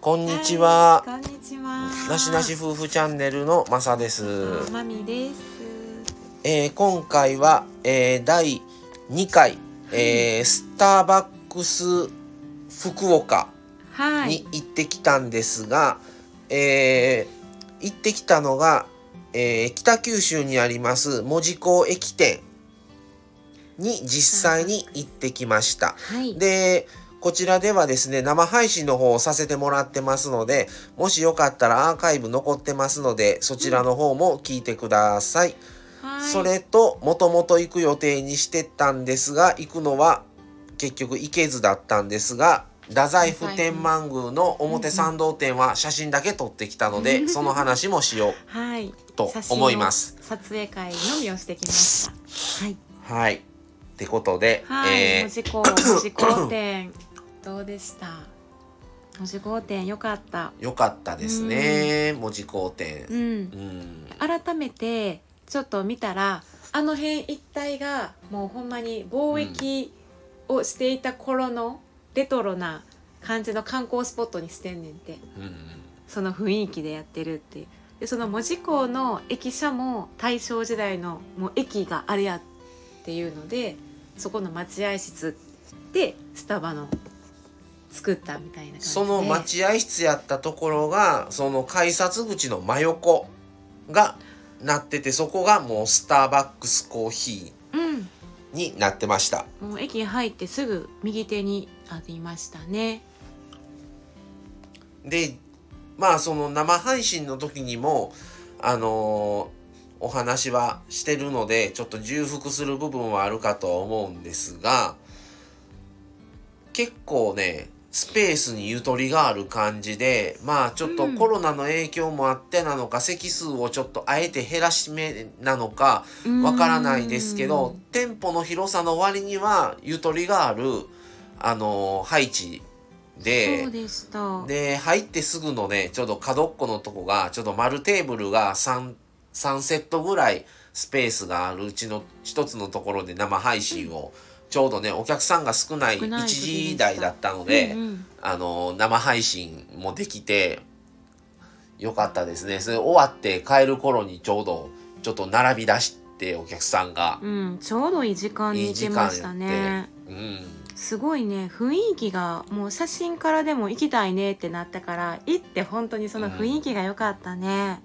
こんにちは。こんにちは。なしなし夫婦チャンネルのまさです。まみです。えー今回は、えー第2回、えースターバックス福岡はい。に行ってきたんですが、えー行ってきたのが、えー北九州にあります門司港駅店に実際に行ってきました。はい。で、こちらではですね、生配信の方をさせてもらってますので、もしよかったらアーカイブ残ってますので、そちらの方も聞いてください。はいそれと、もともと行く予定にしてたんですが、行くのは結局行けずだったんですが、太宰府天満宮の表参道店は写真だけ撮ってきたので、その話もしよはい。うと思います。撮影会のみをしてきました。はい。はい。ってことで、はい。えー門司港、門司港店。どうでした。門司港店良かった。よかったですね、門司港店う。ん。うん。改めてちょっと見たらあの辺一帯がもうほんまに貿易をしていた頃のレトロな感じの観光スポットにしてんねんてうんその雰囲気でやってるっていうでその門司港の駅舎も大正時代のもう駅があれやっていうのでそこの待合室でスタバの作ったみたいな感じで。その待合室やったところがその改札口の真横がなっててそこがもうスターバックスコーヒうんーになってました。もう駅入ってすぐ右手にありましたね。でまあその生配信の時にもあのーお話はしてるのでちょっと重複する部分はあるかとは思うんですが結構ねスペースにゆとりがある感じでまあちょっとうん。コロナの影響もあってなのか、席数をちょっとあえて減らしめなのかわからないですけど店舗の広さの割にはゆとりがあるあのー配置でで入ってすぐのねちょうど角っこのとこがちょっと丸テーブルが 3, 3セットぐらいスペースがあるうちの一つのところで生配信を、ちょうどねお客さんが少ない少ない1時台だったので、うんうん。あの生配信もできてよかったですね。それ終わって帰る頃にちょうどちょっと並び出してお客さんがうん、ちょうどいい時間に行けましたね。うん。すごいね雰囲気がもう写真からでも行きたいねってなったから行って本当にその雰囲気が良かったね、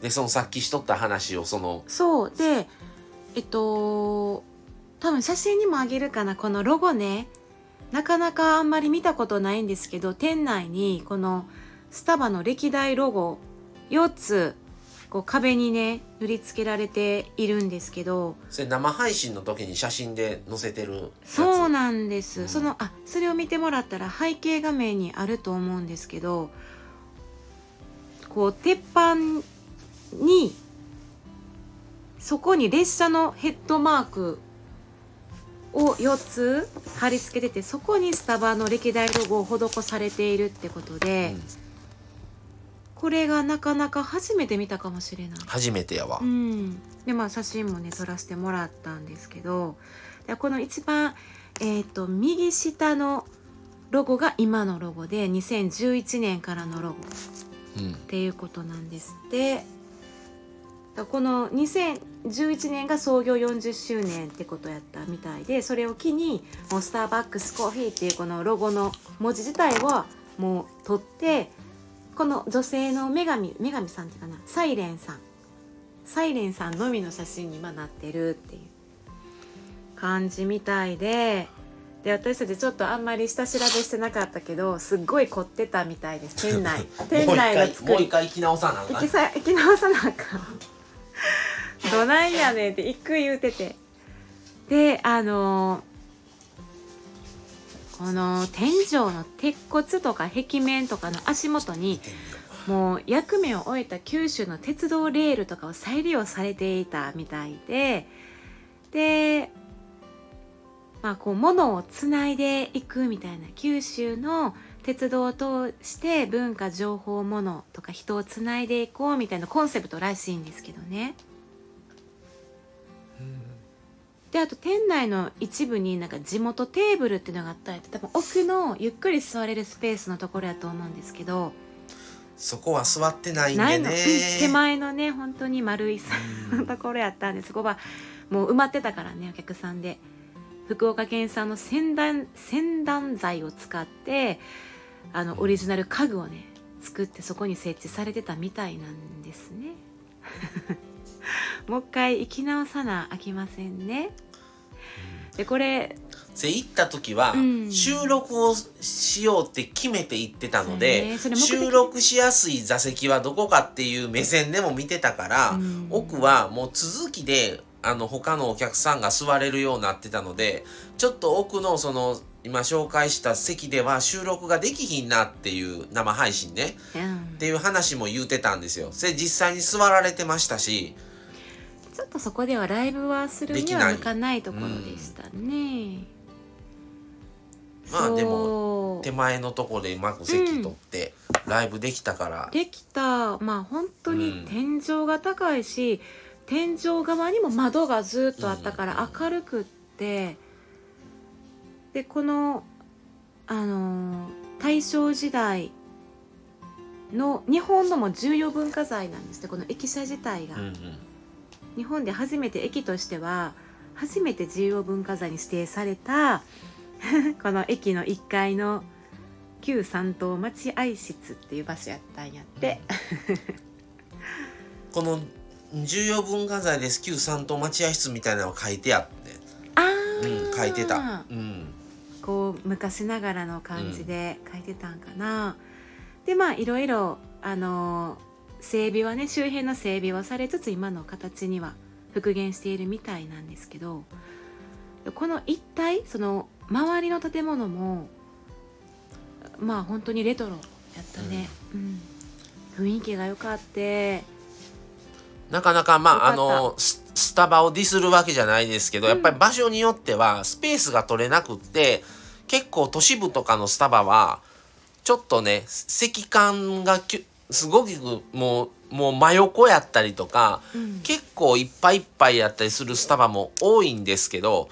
でそのさっきしとった話をそのそう。でえっと多分写真にもあげるかな。このロゴね。なかなかあんまり見たことないんですけど店内にこのスタバの歴代ロゴ4つこう壁にね塗り付けられているんですけど。それ生配信の時に写真で載せてるそうなんです、うん。そのあそれを見てもらったら背景画面にあると思うんですけどこう鉄板にそこに列車のヘッドマークを4つ貼り付けててそこにスタバの歴代ロゴを施されているってことで、うん。これがなかなか初めて見たかもしれない。初めてやわ、うん、でまあ写真もね撮らせてもらったんですけどでこの一番、えー、と右下のロゴが今のロゴで2011年からのロゴっうん。ていうことなんですって。だこの2011年が創業40周年ってことやったみたいでそれを機にもうスターバックスコーヒーっていうこのロゴの文字自体はもう取ってこの女性の女神女神さんっていうかな？サイレンさん。サイレンさんのみの写真に今なってるっていう感じみたいでで私たちちょっとあんまり下調べしてなかったけどすっごい凝ってたみたいです 店内。店内の作りもう一回行き直さなあかん。行き直さなあかんどないやねんって一句言うててであのこの天井の鉄骨とか壁面とかの足元にもう役目を終えた九州の鉄道レールとかを再利用されていたみたいででまあこう物をつないでいくみたいな九州の鉄道を通して文化情報物とか人をつないでいこうみたいなコンセプトらしいんですけどね。であと店内の一部になんか地元テーブルっていうのがあったり多分奥のゆっくり座れるスペースのところやと思うんですけどそこは座ってないんないの、でねうん手前のね本当に丸いのところやったんでそこはもう埋まってたからねお客さんで。福岡県産の洗断洗断材を使ってあのオリジナル家具をね作ってそこに設置されてたみたいなんですね もう一回行き直さなあきませんね。でこれで行った時はうん。収録をしようって決めて行ってたので、ね。それ目的収録しやすい座席はどこかっていう目線でも見てたから、うん。奥はもう続きであの他のお客さんが座れるようになってたのでちょっと奥のその今紹介した席では収録ができひんなっていう生配信ね。うん。っていう話も言うてたんですよ。それ実際に座られてましたしちょっとそこではライブはするには向かないところでしたね。まあでも手前のとこでうまく席取ってライブできたから、できた。まあ本当にうん。天井が高いし、天井側にも窓がずっとあったから明るくって、でこのあのー大正時代の日本のも重要文化財なんですねこの駅舎自体が。うんうん日本で初めて駅としては初めて重要文化財に指定された この駅の1階の旧三等待合室っていう場所やったんやって、この重要文化財です。旧三等待合室みたいなのが書いてあって、あうーん、書いてた、うん、こう昔ながらの感じで書いてたんかな、でまあいろいろあのー整備はね周辺の整備はされつつ今の形には復元しているみたいなんですけどこの一帯その周りの建物もまあ本当にレトロやったね、うん。雰囲気が良かって。なかなかまああのススタバをディスるわけじゃないですけど、やっぱり場所によってはスペースが取れなくって結構都市部とかのスタバはちょっとね席間がきゅすごくもうもう真横やったりとかうん。結構いっぱいいっぱいやったりするスタバも多いんですけど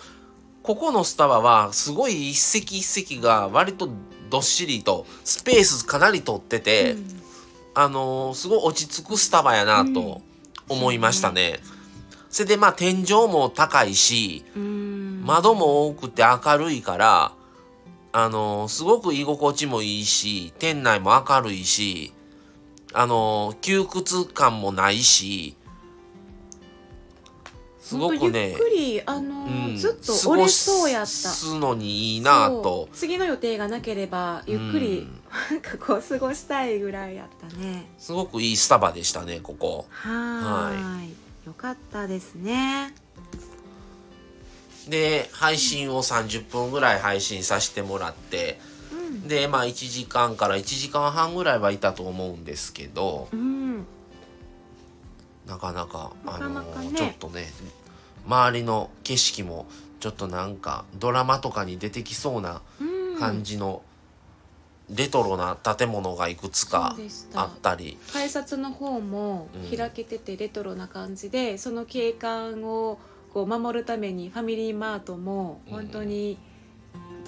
ここのスタバはすごい一席一席が割とどっしりとスペースかなり取ってて、あのーすごい落ち着くスタバやなと思いましたね。それでまあ天井も高いしうん。窓も多くて明るいからあのーすごく居心地もいいし店内も明るいしあのー窮屈感もないしすごくねゆっくりあのーうんずっと折れそうやった過ごすのにいいなと。次の予定がなければゆっくりなんかこう過ごしたいぐらいやったね。すごくいいスタバでしたねここ。はーい。よかったですね。で配信を30分ぐらい配信させてもらってうんでまあ1時間から1時間半ぐらいはいたと思うんですけどうんなかなかなあのかなかね。ちょっとね周りの景色もちょっとなんかドラマとかに出てきそうなうん。感じのレトロな建物がいくつかあったり。改札の方もうん。開けててレトロな感じで、その景観をこう守るためにファミリーマートも本当に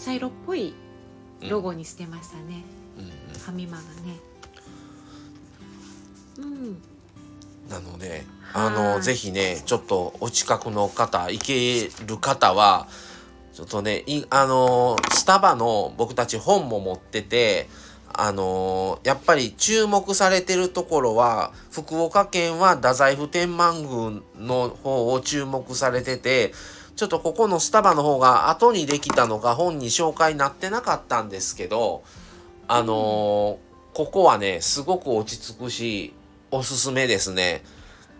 茶色っぽいロゴにしてましたね、うんうん。ファミマがね。うん。なのではい。あのぜひねちょっとお近くの方行ける方はちょっとねいあのスタバの僕たち本も持っててあのやっぱり注目されてるところは福岡県は太宰府天満宮の方を注目されててちょっとここのスタバの方が後にできたのか本に紹介になってなかったんですけどあのここはねすごく落ち着くしおすすめですね。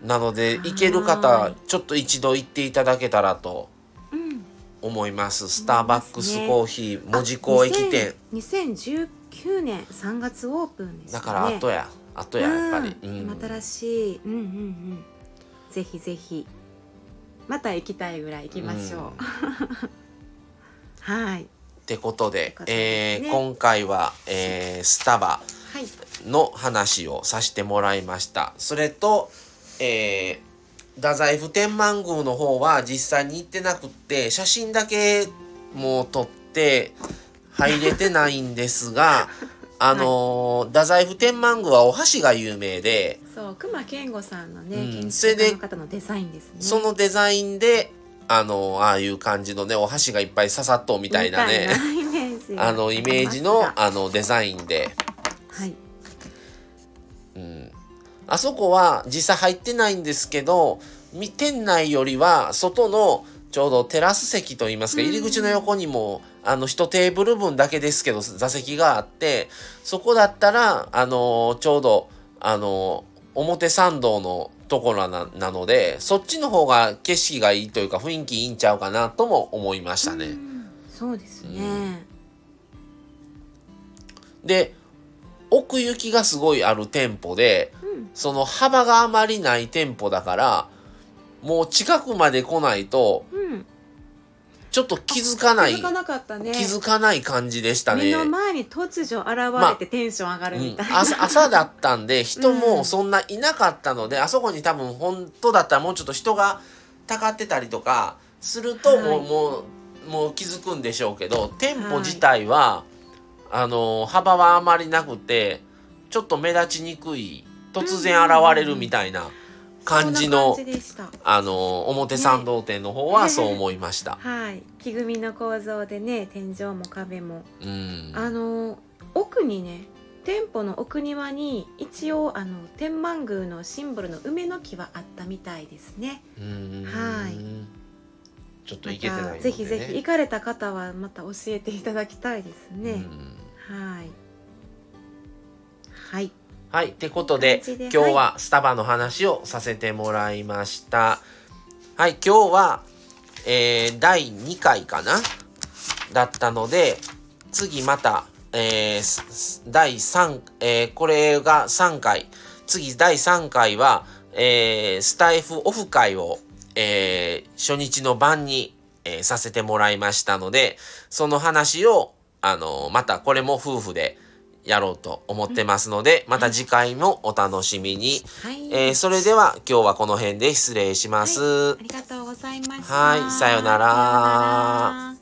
なので行けるは方いちょっと一度行っていただけたらとうん。思います。スターバックスコーヒー門司港駅店。2019年3月オープンですね。だから後や後ややっぱり。ううんん。新しい。うんうんうん。ぜひぜひまた行きたいぐらい行きましょう、はい。ってことでとですね。えー今回は、えースタバはい。の話をさせてもらいました。それと、えー太宰府天満宮の方は実際に行ってなくって写真だけもう撮って入れてないんですが あのー太宰府天満宮はお箸が有名でそう熊健吾さんのね、うん建築家の方のデザインですね。そのデザインであのーああいう感じのねお箸がいっぱい刺さっとうみたいなねなイメージがあのイメージのあのデザインで。はい。うん。あそこは実際入ってないんですけどみ店内よりは外のちょうどテラス席といいますかうん。入り口の横にもあの1テーブル分だけですけど座席があってそこだったらあのちょうどあの表参道のところななのでそっちの方が景色がいいというか雰囲気いいんちゃうかなとも思いましたね。うんそうですね、うん。で奥行きがすごいある店舗でうん。その幅があまりない店舗だからもう近くまで来ないとうんちょっと気づかない。気づかなかったね。気づかない感じでしたね。目の前に突如現れてテンション上がるうんみたいな、朝朝だったんで人うんもそんないなかったので、あそこに多分本当だったらもうちょっと人がたかってたりとかするともう,、はい。もうもう気づくんでしょうけど店舗自体は、あの幅はあまりなくてちょっと目立ちにくい突然現れるみたいな。感じそん感じでした。あの表参道店の方はそう思いました。はい。木組みの構造でね天井も壁も。うん。あの奥にね店舗の奥庭に一応あの天満宮のシンボルの梅の木はあったみたいですね。うん。はい。ちょっとま行けてないね、たぜひぜひ行かれた方はまた教えていただきたいですね、うん。はい。はいはい。ってことで、今日はスタバの話をさせてもらいました。はい。今日は、えー、第2回かな？だったので、次また、えー第3、えーこれが3回。次第3回は、えースタイフオフ会を、えー初日の晩に、えーさせてもらいましたので、その話を、あのまたこれも夫婦でやろうと思ってますので、また次回もお楽しみに。はい、えーそれでは今日はこの辺で失礼します。ありがとうございました。はい。さよなら。さよなら